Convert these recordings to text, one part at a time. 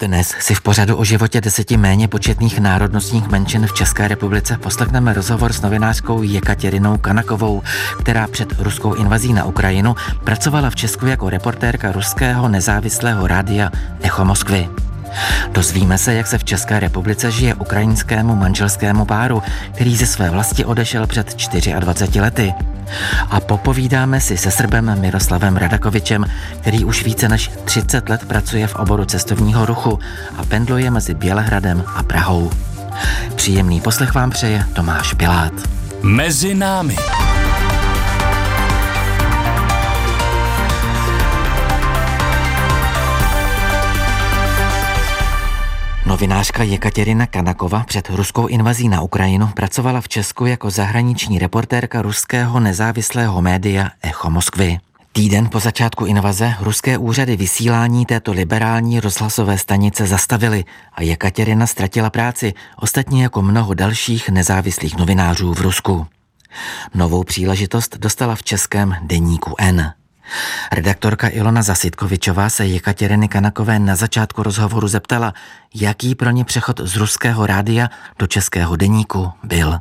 Dnes si v pořadu o životě deseti méně početných národnostních menšin v České republice poslechneme rozhovor s novinářkou Jekatěrinou Kanakovou, která před ruskou invazí na Ukrajinu pracovala v Česku jako reportérka ruského nezávislého rádia Echo Moskvy. Dozvíme se, jak se v České republice žije ukrajinskému manželskému páru, který ze své vlasti odešel před 24 lety. A popovídáme si se Srbem Miroslavem Radakovičem, který už více než 30 let pracuje v oboru cestovního ruchu a pendluje mezi Bělehradem a Prahou. Příjemný poslech vám přeje Tomáš Pilát. Mezi námi. Novinářka Jekaterina Kanakova před ruskou invazí na Ukrajinu pracovala v Česku jako zahraniční reportérka ruského nezávislého média Echo Moskvy. Týden po začátku invaze ruské úřady vysílání této liberální rozhlasové stanice zastavily a Jekaterina ztratila práci, ostatně jako mnoho dalších nezávislých novinářů v Rusku. Novou příležitost dostala v českém deníku N. Redaktorka Ilona Zasitkovičová se Jekateriny Kanakové na začátku rozhovoru zeptala, jaký pro ně přechod z ruského rádia do českého deníku byl.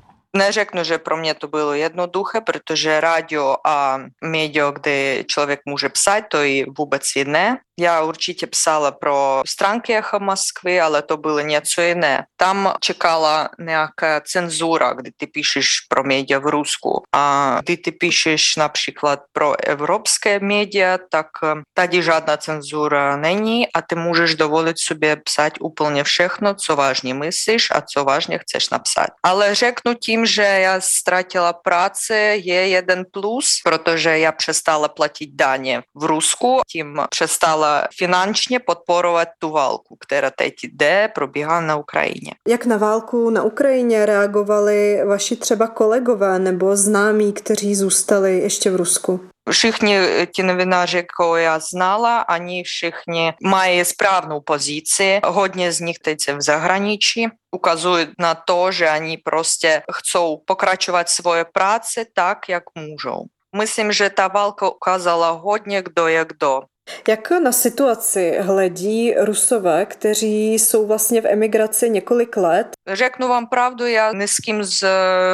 Evropské média, tak tady žádná cenzura není a ty můžeš dovolit sobě psát úplně všechno, co vážně myslíš a co vážně chceš napsat. Ale řeknu tím, že já ztratila práci, je jeden plus, protože já přestala platit daně v Rusku, tím přestala finančně podporovat tu válku, která teď jde, probíhá na Ukrajině. Jak na válku na Ukrajině reagovali vaši třeba kolegové nebo známí, kteří zůstali ještě v Rusku? Wszyscy kinowinarze, kogo я знала, ані wszyscy mają sprawną pozycję. Godnie z nich tyce w zagraniczu. Указують на то, що вони просто хочуть покрачувати свою працю так, як можуть. Мислим, що та валка указала годні, хто як до. Jak na situaci hledí Rusové, kteří jsou vlastně v emigraci několik let? Řeknu vám pravdu, já ni s kým z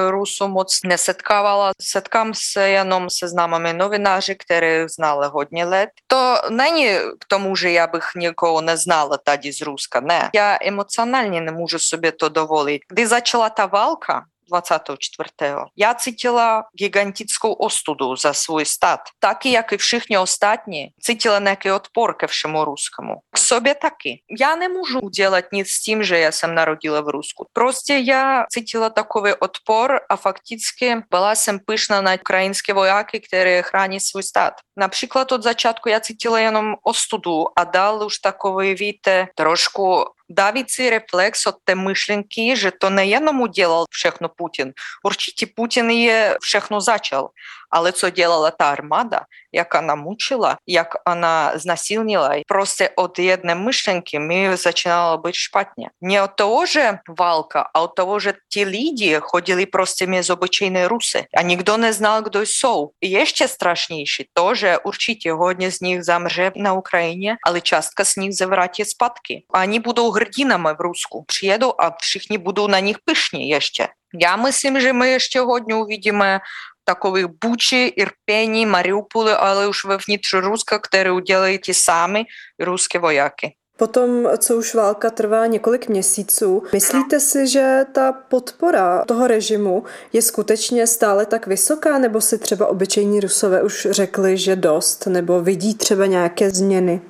Rusu moc nesetkávala. Setkám se jenom se známými novináři, které znali hodně let. To není k tomu, že já bych někoho neznala tady z Ruska. Ne, já emocionálně nemůžu sobě to dovolit. Kdy začala ta válka, 24. Я цитила гігантську остуду за свій стат, так і як і вшихні остатні, цитила некий отпор ке всьому русскому. К собі таки. Я не можу делать ніц з тим, що я сам народила в руску. Просто я цитила такий отпор, а фактично була сам пишна на українські вояки, які хранять свій стат. Наприклад, от зачатку я цитила jenom остуду, а далі уж таковий Даві цей рефлекс от те мишленки, що то не я ному ділав všechno Путін. Určitě Путін є všechno зачал. Але це робила та армада, яка намучила, як вона знасилила. Просто від єдної мишленки ми починали бути шпатні. Не від того ж валка, а від того ж ті люди ходили просто між обичайні руси, а ніхто не знав, хто сов. І ще страшніше, то же урчите, годні з них замже на Україні, але частка з них завраті спадки. Вони будуть грдінами в Руску. Приїду, а всіх будуть на них пишні ще. Я мислим, що ми сьогодні увидимо takových Бучи, Ирпени, Мариуполя, ale už vevnitř Ruska, které udělají ti sami ruské vojáky. Potom, co už válka trvá několik měsíců, myslíte si, že ta podpora toho režimu je skutečně stále tak vysoká, nebo si třeba obyčejní Rusové už řekli, že dost, nebo vidí třeba nějaké změny?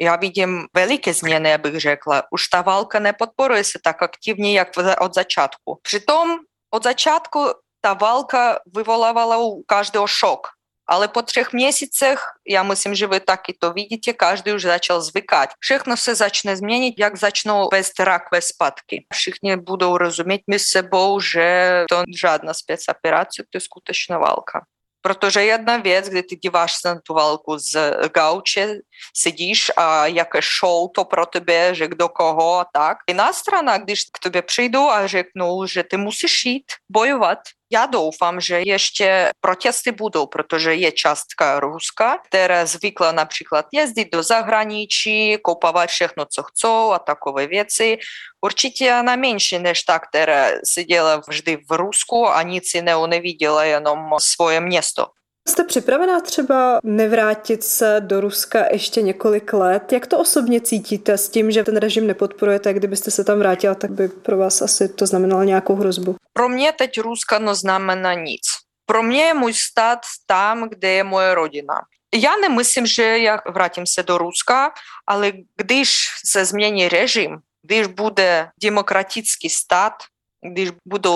Já vidím veliké změny, abych řekla. Už ta válka nepodporuje se tak aktivně, jak od začátku. Přitom od začátku ta walka wywoływała u každého šok, Ale po třech měsících, já myslím, že vy taky to vidíte, každý už začal zvykat. Wszystko se zacznie změnit, jak zaczną rak ve spadki. Všichni budou rozumět mi sobą, že to żadna specoperacja, to je skutečná walka. Protože jedna věc, kdy ty díváš na tu válku z gauče, sedíš a jaké show to pro tebe, že kdo koho a tak. Jiná strana, když k tobě přijdu a řeknu, že ty musíš jít bojovat, já doufám, že ještě protesty budou, protože je částka Ruska, která zvykla například jezdit do zahraničí, kupovat všechno, co chcou a takové věci. Určitě ona menší než ta, která seděla vždy v Rusku a nic jiného neviděla, jenom svoje město. Jste připravená třeba nevrátit se do Ruska ještě několik let? Jak to osobně cítíte s tím, že ten režim nepodporujete? Kdybyste se tam vrátila, tak by pro vás asi to znamenalo nějakou hrozbu. Pro mě teď Ruska neznamená nic. Pro mě je můj stát tam, kde je moje rodina. Já nemyslím, že já vrátím se do Ruska, ale když se změní režim, když bude demokratický stát,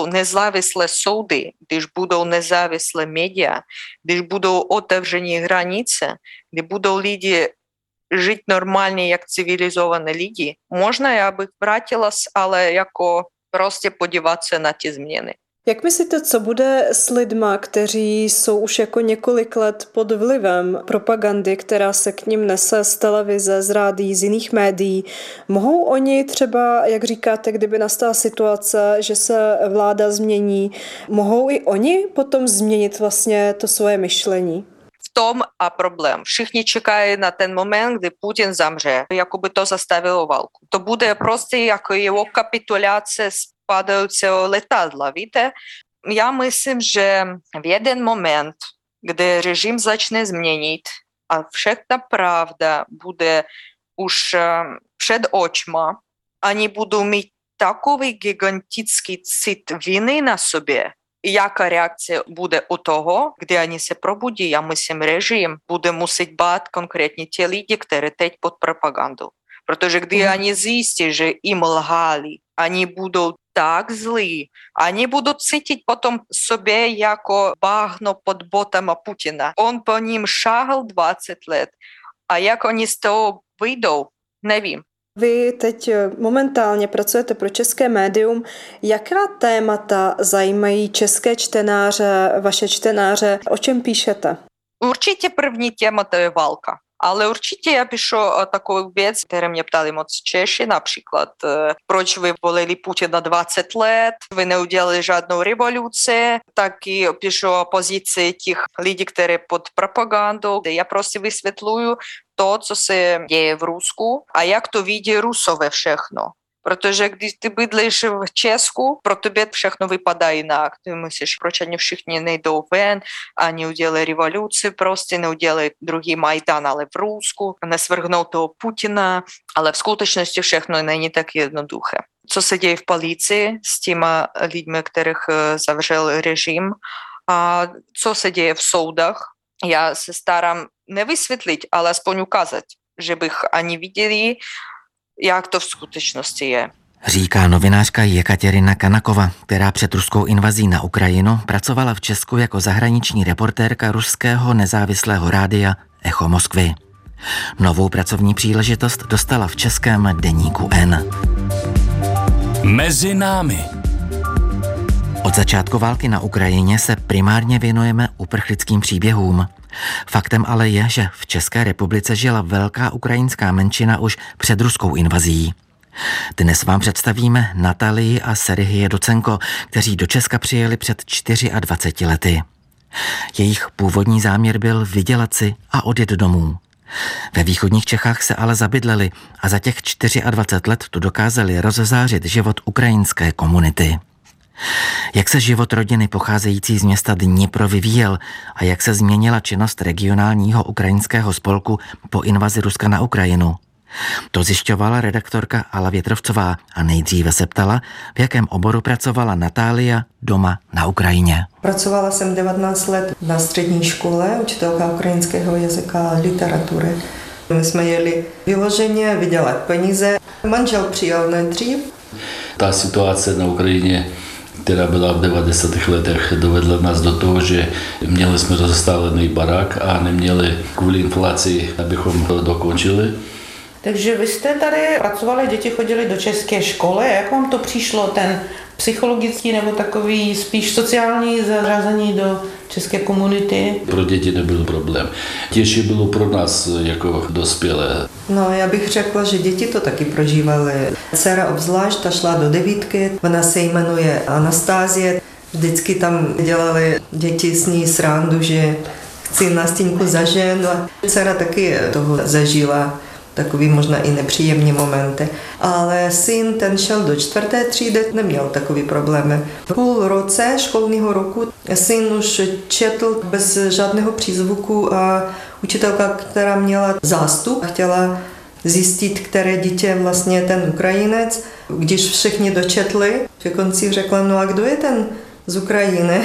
nezávislé soudy, když budou nezávislé média, když budou otevřené hranice, kdy budou lidi žít normálně jak civilizované lidi, možná já bych vrátila, ale jako prostě podívat se na ty změny. Jak myslíte, co bude s lidma, kteří jsou už jako několik let pod vlivem propagandy, která se k ním nese z televize, z rádií, z jiných médií? Mohou oni třeba, jak říkáte, kdyby nastala situace, že se vláda změní, mohou i oni potom změnit vlastně to svoje myšlení? V tom a problém. Všichni čekají na ten moment, kdy Putin zamře, jako by to zastavilo válku. To bude prostě jako jeho kapitulace падајуцео летадла, виде? Ја мислим же в еден момент, где режим зачне змінити, а всекта правда буде уж пред очима, ані буду мати такий гігантичний цит вини на собі, Яка реакція буде у того, де вони се пробуді, я мислим, режим буде мусить бат конкретні ті люди, які під пропаганду. Protože kdy mm. oni zjistí, že jim oni budou tak zlí. Они будут цитить потом себе jako багно pod ботами Путіна. Он по ним шагал 20 let. A jak oni z toho vyjdou, nevím. Vy teď momentálně pracujete pro české médium. Jaká témata zajímají české čtenáře, vaše čtenáře? O čem píšete? Určitě první téma to je válka. Ale určite ja by šo takú vec, ktoré mne ptali moc Češi, napríklad, proč vy volili Putina 20 let, vy neudiali žiadnu revolúciu, tak i píšu pozície tých ľudí, ktoré pod пропаганду. Я просто висвітлюю то, що це є в Руску, а як то віді русове všechno. Ty bydlíš v Česku, pro tebe všechno vypadá jinak. Ty myslíš, proč oni všichni nejdou ven, они udělali revoluci prostě, neudělali druhý Majdan, ale v Rusku, nesvrhnou toho Putina, ale v skutečnosti všechno není tak jednoduché. Co se děje v policii s těma lidmi, kterých zavřel režim, a co se děje v soudech, já se starám nevysvětlit, ale aspoň ukázat, že bych ani viděli, jak to v skutečnosti je. Říká novinářka Jekaterina Kanakova, která před ruskou invazí na Ukrajinu pracovala v Česku jako zahraniční reportérka ruského nezávislého rádia Echo Moskvy. Novou pracovní příležitost dostala v českém deníku N. Mezi námi. Od začátku války na Ukrajině se primárně věnujeme uprchlickým příběhům. Faktem ale je, že v České republice žila velká ukrajinská menšina už před ruskou invazí. Dnes vám představíme Natalii a Serihie Docenko, kteří do Česka přijeli před 24 lety. Jejich původní záměr byl vydělat si a odjet domů. Ve východních Čechách se ale zabydleli a za těch 24 let tu dokázali rozzářit život ukrajinské komunity. Jak se život rodiny pocházející z města Dnipro vyvíjel a jak se změnila činnost regionálního ukrajinského spolku po invazi Ruska na Ukrajinu? To zjišťovala redaktorka Ala Větrovcová a nejdříve se ptala, v jakém oboru pracovala Natália doma na Ukrajině. Pracovala jsem 19 let na střední škole, učitelka ukrajinského jazyka a literatury. My jsme jeli vyloženě vydělat peníze. Manžel přijel nejdřív. Ta situace na Ukrajině která byla v 90. letech, dovedla nás do toho, že měli jsme rozstálený barák a neměli kvůli inflaci, abychom to dokončili. Takže vy jste tady pracovali, děti chodili do české školy. Jak vám to přišlo, ten psychologický nebo takový spíš sociální zařazení do české komunity? Pro děti nebyl problém. Těžší bylo pro nás jako dospělé. No, já bych řekla, že děti to taky prožívaly. Dcera obzvlášť, ta šla do devítky, ona se jmenuje Anastázie. Vždycky tam dělali děti s ní srandu, že chci na stínku za ženu. A dcera taky toho zažila takový možná i nepříjemný momenty. Ale syn, ten šel do čtvrté třídy, neměl takový problémy. V půl roce školního roku syn už četl bez žádného přízvuku a učitelka, která měla zástup, chtěla zjistit, které dítě vlastně ten Ukrajinec. Když všichni dočetli, ke konci řekla, no a kdo je ten z Ukrajiny?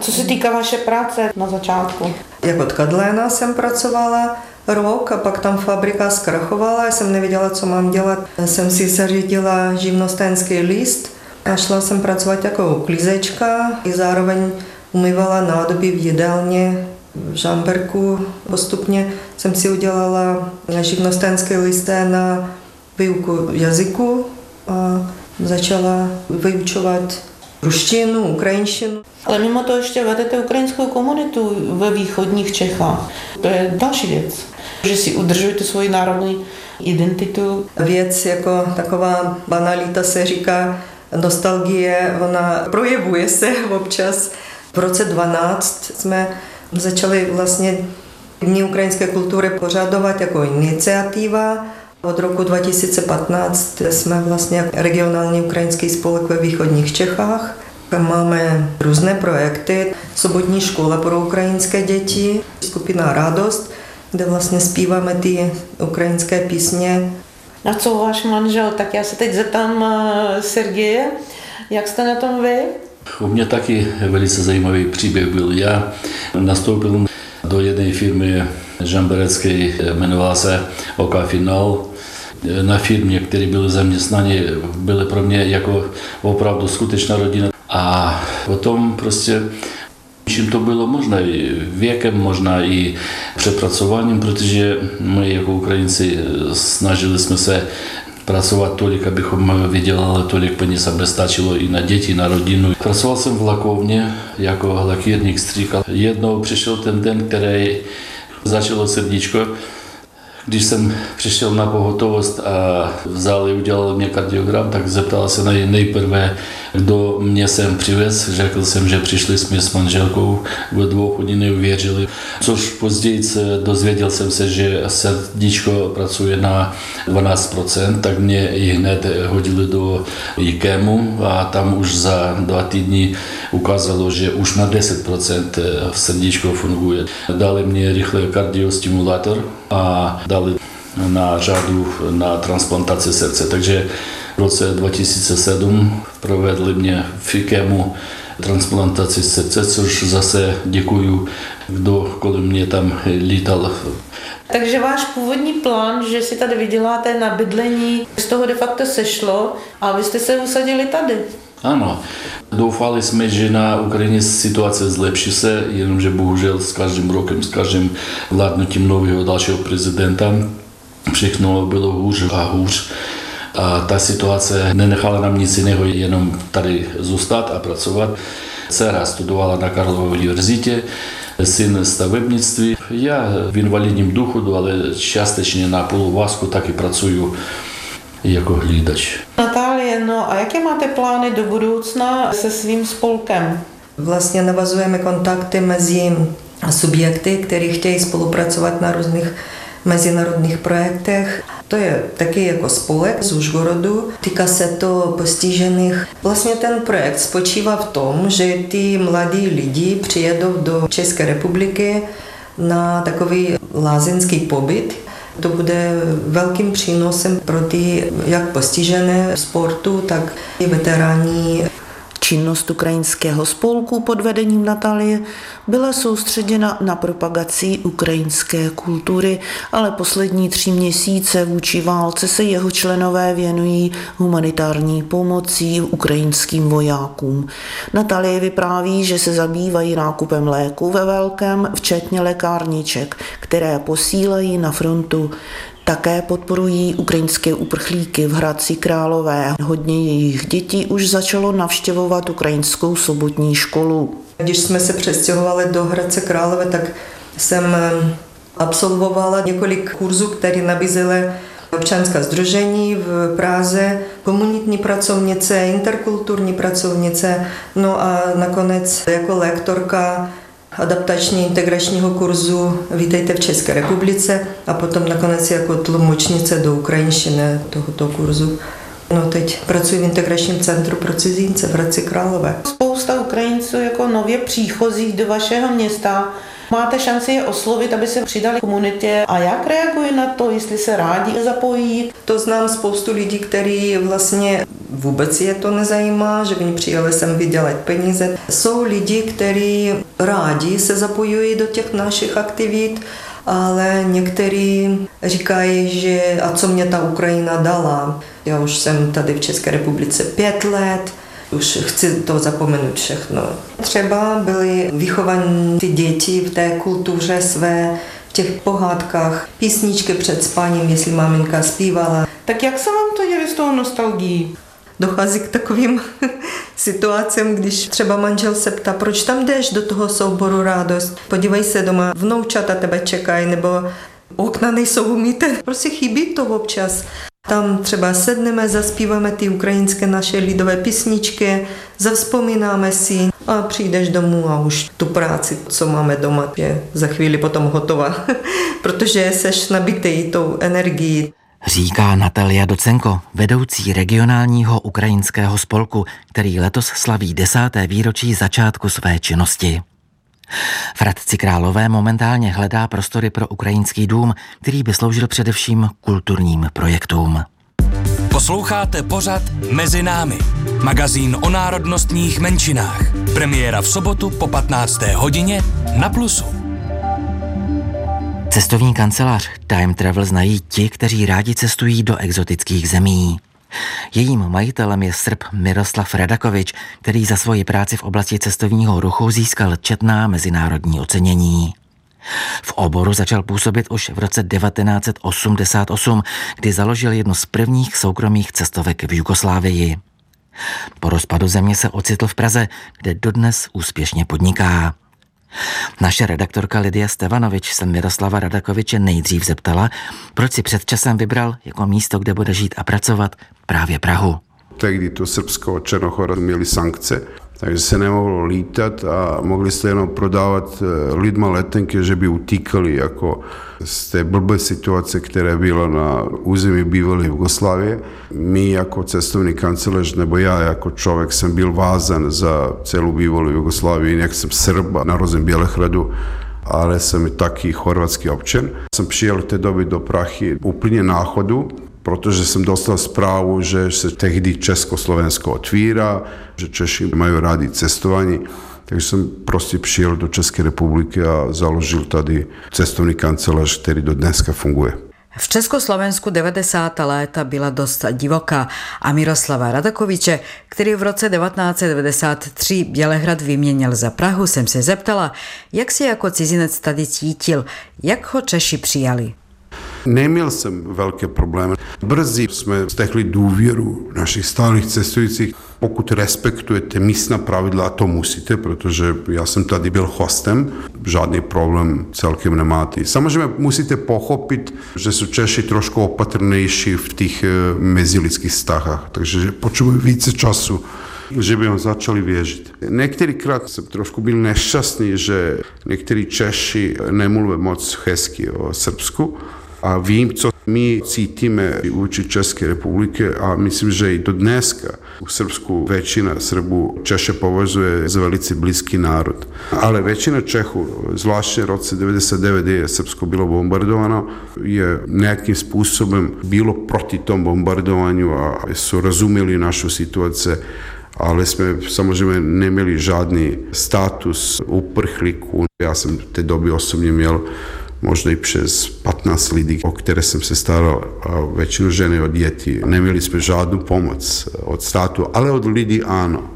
Co se týká vaše práce na začátku? Jako tkadléna jsem pracovala rok a pak tam fabrika zkrachovala, jsem nevěděla, co mám dělat. Jsem si zařídila živnostenský list a šla jsem pracovat jako uklízečka i zároveň umývala nádoby v jídelně v Žamberku. Postupně jsem si udělala živnostenské listé na výuku jazyku a začala vyučovat ruštinu, ukrajinštinu. Ale mimo to ještě vedete ukrajinskou komunitu ve východních Čechách. To je další věc. Že si udržujete svoji národní identitu. Věc jako taková banalita se říká nostalgie, ona projevuje se občas. V roce 12 jsme začali vlastně Dní ukrajinské kultury pořadovat jako iniciativa. Od roku 2015 jsme vlastně regionální ukrajinský spolek ve východních Čechách. Máme různé projekty. Sobotní škola pro ukrajinské děti, skupina Radost, kde vlastně zpíváme ty ukrajinské písně. Na co váš manžel? Tak já se teď zeptám eh, Sergeje, jak jste na tom vy? U mě taky velice zajímavý příběh byl. Já nastoupil do jedné firmy žamberecké, jmenovala se OK Final. Na firmě, které byly zaměstnáni, byly pro mě jako opravdu skutečná rodina. A potom prostě Čím to bylo možné, věkem, možná i přepracováním, protože my jako Ukrajinci snažili jsme se pracovat tolik, abychom vydělali tolik peněz, aby stačilo i na děti, na rodinu. Pracoval jsem v lakovně jako lakírník, stříkal. Jednou přišel ten den, který začalo srdíčko, když jsem přišel na pohotovost a vzal udělal mě kardiogram, tak zeptal se na nejprve, kdo mě sem přivez. Řekl jsem, že přišli jsme s manželkou, ve dvou oni neuvěřili. Což později dozvěděl jsem se, že srdíčko pracuje na 12%, tak mě i hned hodili do IKEMu a tam už za dva týdny ukázalo, že už na 10% srdíčko funguje. Dali mě rychle kardiostimulátor a dali na řadu na transplantaci srdce. Takže v roce 2007 provedli mě v IKEMu transplantaci srdce, což zase děkuju, kdo kolem mě tam lítal. Takže váš původní plán, že si tady vyděláte na bydlení, z toho de facto sešlo a vy jste se usadili tady. Ano, doufali jsme, že na Ukrajině situace zlepší se, jenomže bohužel s každým rokem, s každým vládnutím nového dalšího prezidenta všechno bylo hůř a hůř. A ta situace nenechala nám nic jiného, jenom tady zůstat a pracovat. Dcera studovala na Karlově univerzitě, syn stavebnictví. Já v invalidním důchodu, ale částečně na poluvázku taky pracuju jako hlídač. Natálie, no a jaké máte plány do budoucna se svým spolkem? Vlastně navazujeme kontakty mezi subjekty, které chtějí spolupracovat na různých mezinárodních projektech. To je taky jako spolek z Užgorodu. Týká se to postižených. Vlastně ten projekt spočívá v tom, že ty mladí lidi přijedou do České republiky na takový lázeňský pobyt. To bude velkým přínosem pro ty jak postižené sportu, tak i veteráni Činnost ukrajinského spolku pod vedením Natalie byla soustředěna na propagaci ukrajinské kultury, ale poslední tři měsíce vůči válce se jeho členové věnují humanitární pomocí ukrajinským vojákům. Natalie vypráví, že se zabývají nákupem léku ve velkém, včetně lékárniček, které posílají na frontu. Také podporují ukrajinské uprchlíky v Hradci Králové. Hodně jejich dětí už začalo navštěvovat ukrajinskou sobotní školu. Když jsme se přestěhovali do Hradce Králové, tak jsem absolvovala několik kurzů, které nabízely občanská združení v Praze komunitní pracovnice, interkulturní pracovnice, no a nakonec jako lektorka adaptačně integračního kurzu Vítejte v České republice a potom nakonec jako tlumočnice do ukrajinštiny tohoto kurzu. No teď pracuji v integračním centru pro cizince v Hradci Králové. Spousta Ukrajinců jako nově příchozích do vašeho města Máte šanci je oslovit, aby se přidali komunitě a jak reagují na to, jestli se rádi zapojí? To znám spoustu lidí, kteří vlastně vůbec je to nezajímá, že oni přijeli sem vydělat peníze. Jsou lidi, kteří rádi se zapojují do těch našich aktivit, ale někteří říkají, že a co mě ta Ukrajina dala. Já už jsem tady v České republice pět let, už chci to zapomenout všechno. Třeba byly vychovaní ty děti v té kultuře své, v těch pohádkách, písničky před spaním, jestli maminka zpívala. Tak jak se vám to děje s tou nostalgií? Dochází k takovým situacím, když třeba manžel se ptá, proč tam jdeš do toho souboru radost, podívej se doma, vnoučata tebe čekají, nebo okna nejsou umíte. Prostě chybí to občas. Tam třeba sedneme, zaspíváme ty ukrajinské naše lidové písničky, zavzpomínáme si a přijdeš domů a už tu práci, co máme doma, je za chvíli potom hotová, protože seš nabitý tou energií. Říká Natalia Docenko, vedoucí regionálního ukrajinského spolku, který letos slaví desáté výročí začátku své činnosti. V Hradci Králové momentálně hledá prostory pro ukrajinský dům, který by sloužil především kulturním projektům. Posloucháte pořad Mezi námi, magazín o národnostních menšinách. Premiéra v sobotu po 15. hodině na Plusu. Cestovní kancelář Time Travel znají ti, kteří rádi cestují do exotických zemí. Jejím majitelem je Srb Miroslav Radakovič, který za svoji práci v oblasti cestovního ruchu získal četná mezinárodní ocenění. V oboru začal působit už v roce 1988, kdy založil jednu z prvních soukromých cestovek v Jugoslávii. Po rozpadu země se ocitl v Praze, kde dodnes úspěšně podniká. Naše redaktorka Lidia Stevanovič se Miroslava Radakoviče nejdřív zeptala, proč si před časem vybral jako místo, kde bude žít a pracovat právě Prahu. Tehdy to Srbsko a Černochora měli sankce takže se nemohlo lítat a mogli ste jenom prodávať e, lidma letenke, že by utíkali jako z té blbé situace, která byla na území bývalé Jugoslávie. My jako cestovní kancelář, nebo já jako člověk jsem byl vázan za celou bývalou Jugoslávii, jak jsem Srb a narozen Bělehradu, ale jsem i taky chorvatský občan. Jsem přijel v té doby do Prachy úplně náchodu, protože jsem dostal zprávu, že se tehdy Československo otvíra, že Češi mají rádi cestování. Takže jsem prostě přijel do České republiky a založil tady cestovní kancelář, který do dneska funguje. V Československu 90. léta byla dost divoká a Miroslava Radakoviče, který v roce 1993 Bělehrad vyměnil za Prahu, jsem se zeptala, jak si jako cizinec tady cítil, jak ho Češi přijali. Neměl jsem velké problémy. Brzy jsme stekli důvěru našich stálých cestujících. Pokud respektujete místná pravidla, to musíte, protože já jsem tady byl hostem, žádný problém celkem nemáte. Samozřejmě musíte pochopit, že jsou Češi trošku opatrnější v těch eh, mezilidských vztahách, takže potřebují více času že by ho začali věřit. Některýkrát jsem trošku byl nešťastný, že někteří Češi nemluví moc hezky o Srbsku, a Vimco mi citime uči Česke republike, a mislim že i do dneska u Srpsku većina Srbu Češe povezuje za velice bliski narod. Ale većina Čehu, zvlašće roce 99 je Srpsko bilo bombardovano, je nekim sposobom bilo proti tom bombardovanju, a su razumeli našu situaciju ali smo samo že ne imeli žadni status u prhliku. Ja sam te dobio osobnim, jel, možno i přes 15 lidí, o které jsem se staral, a většinu ženy od dětí. Neměli jsme žádnou pomoc od státu, ale od lidí ano.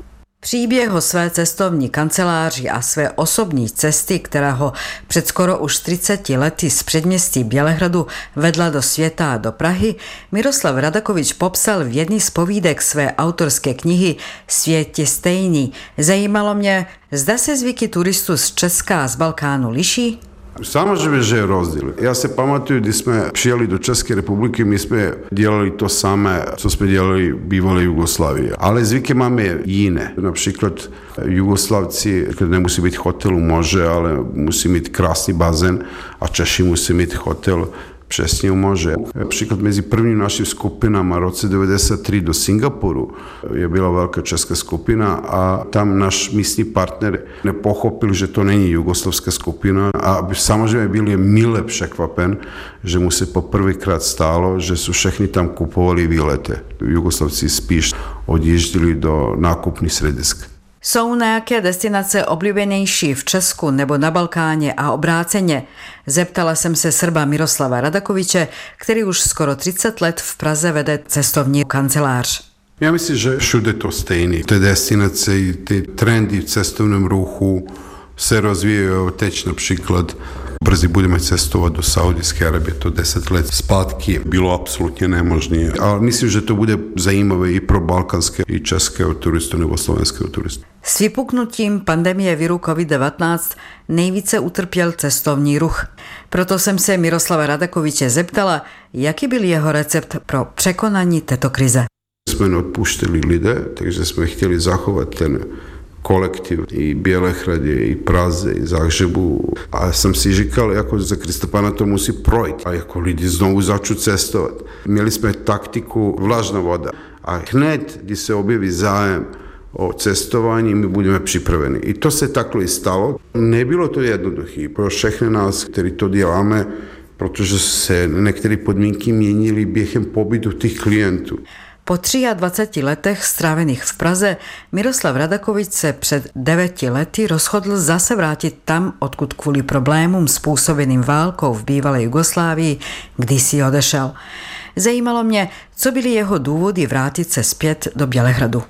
Příběh o své cestovní kanceláři a své osobní cesty, která ho před skoro už 30 lety z předměstí Bělehradu vedla do světa a do Prahy, Miroslav Radakovič popsal v jedné z povídek své autorské knihy Svět je stejný. Zajímalo mě, zda se zvyky turistů z Česka a z Balkánu liší? Sama ževeže rozdili. Ja se pamatuju da smo šijeli do Česke republike, mi smo dijelali to same, što smo dijelali bivale Jugoslavije. Ali zvike mame jine. Napšikrat, eh, Jugoslavci, kad ne musi biti hotel, može, ali musi imati krasni bazen, a Češi musi imati hotel přesně umože. Například mezi prvním naším skupinama roce 93 do Singapuru je byla velká česká skupina a tam náš místní partner nepochopil, že to není jugoslavská skupina a samozřejmě byl mile překvapen, že mu se poprvýkrát stalo, že jsou všechny tam kupovali výlety. Jugoslavci spíš odjížděli do nákupní středisk. Jsou nějaké destinace oblíbenější v Česku nebo na Balkáně a obráceně? Zeptala jsem se Srba Miroslava Radakoviče, který už skoro 30 let v Praze vede cestovní kancelář. Já myslím, že všude to stejný. Ty destinace, ty trendy v cestovním ruchu se rozvíjají teď například Brzy budeme cestovat do Saudijské Arabie, to 10 let zpátky bylo absolutně nemožné. Ale myslím, že to bude zajímavé i pro balkanské, i českého turistu nebo slovenského turistu. S vypuknutím pandemie viru COVID-19 nejvíce utrpěl cestovní ruch. Proto jsem se Miroslava Radakoviče zeptala, jaký byl jeho recept pro překonání této krize. Jsme neodpuštili lidé, takže jsme chtěli zachovat ten kolektiv i Bělehradě, i Praze, i Zahřebu. A jsem si říkal, jako za Kristopana to musí projít a jako lidi znovu začít cestovat. Měli jsme taktiku vlažná voda a hned, když se objeví zájem o cestování, my budeme připraveni. I to se takhle stalo. Nebylo to jednoduché pro všechny nás, kteří to děláme, protože se některé podmínky měnily během pobytu těch klientů. Po 23 letech strávených v Praze Miroslav Radakovič se před 9 lety rozhodl zase vrátit tam, odkud kvůli problémům způsobeným válkou v bývalé Jugoslávii kdysi odešel. Zajímalo mě, co byly jeho důvody vrátit se zpět do Bělehradu.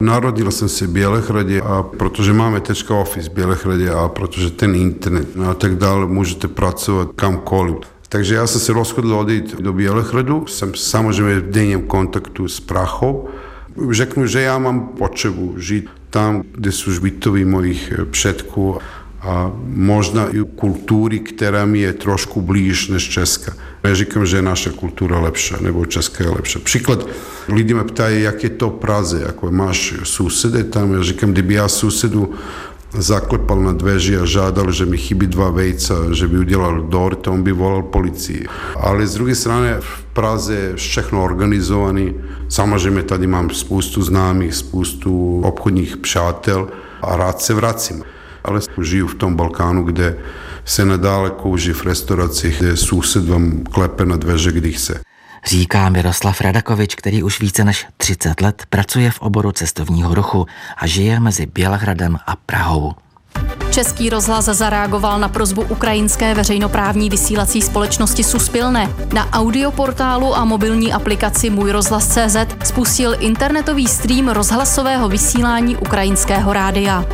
Narodil jsem se v Bělehradě a protože máme teďka office v Bělehradě a protože ten internet a tak dále, můžete pracovat kamkoliv. Takže já jsem se rozhodl odejít do Bělehradu, jsem samozřejmě v denním kontaktu s Prachou. Řeknu, že já mám potřebu žít tam, kde jsou žbitovy mojich předků a možná i kultury, která mi je trošku blíž než Česka. Neříkám, že je naša kultura lepší, nebo Česká je lepší. Příklad, lidi mě ptají, jak je to Praze, jako máš susede tam, já říkám, kdyby já susedu zaklepal na dveži a žádal, že mi chybí dva vejca, že by udělal dort, on by volal policii. Ale z druhé strany v Praze je všechno organizované. Samozřejmě tady mám spoustu známých, spoustu obchodních přátel a rád se vracím. Ale žiju v tom Balkánu, kde se nadále kouří v restauracích, kde soused vám klepe na dveře, když chce. Říká Miroslav Radakovič, který už více než 30 let pracuje v oboru cestovního ruchu a žije mezi Bělehradem a Prahou. Český rozhlas zareagoval na prozbu ukrajinské veřejnoprávní vysílací společnosti Suspilne. Na audioportálu a mobilní aplikaci Můj rozhlas.cz spustil internetový stream rozhlasového vysílání ukrajinského rádia.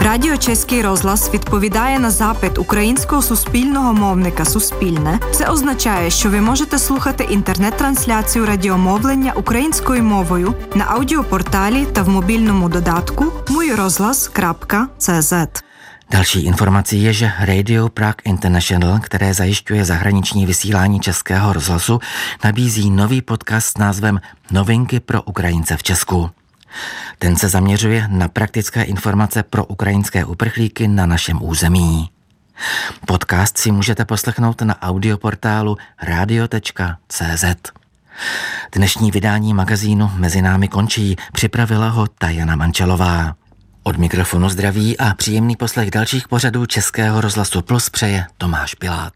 Радіо Чеський розглас відповідає на запит українського суспільного мовника Суспільне. Це означає, що ви можете слухати інтернет-трансляцію радіомовлення українською мовою на аудіопорталі та в мобільному додатку mujrozhlas.cz. Další informací je, že Radio Prague International, které zajišťuje zahraniční vysílání českého rozhlasu, nabízí nový podcast s názvem Novinky pro Ukrajince v Česku. Ten se zaměřuje na praktické informace pro ukrajinské uprchlíky na našem území. Podcast si můžete poslechnout na audioportálu radio.cz. Dnešní vydání magazínu Mezi námi končí, připravila ho Tajana Mančelová. Od mikrofonu zdraví a příjemný poslech dalších pořadů Českého rozhlasu Plus přeje Tomáš Pilát.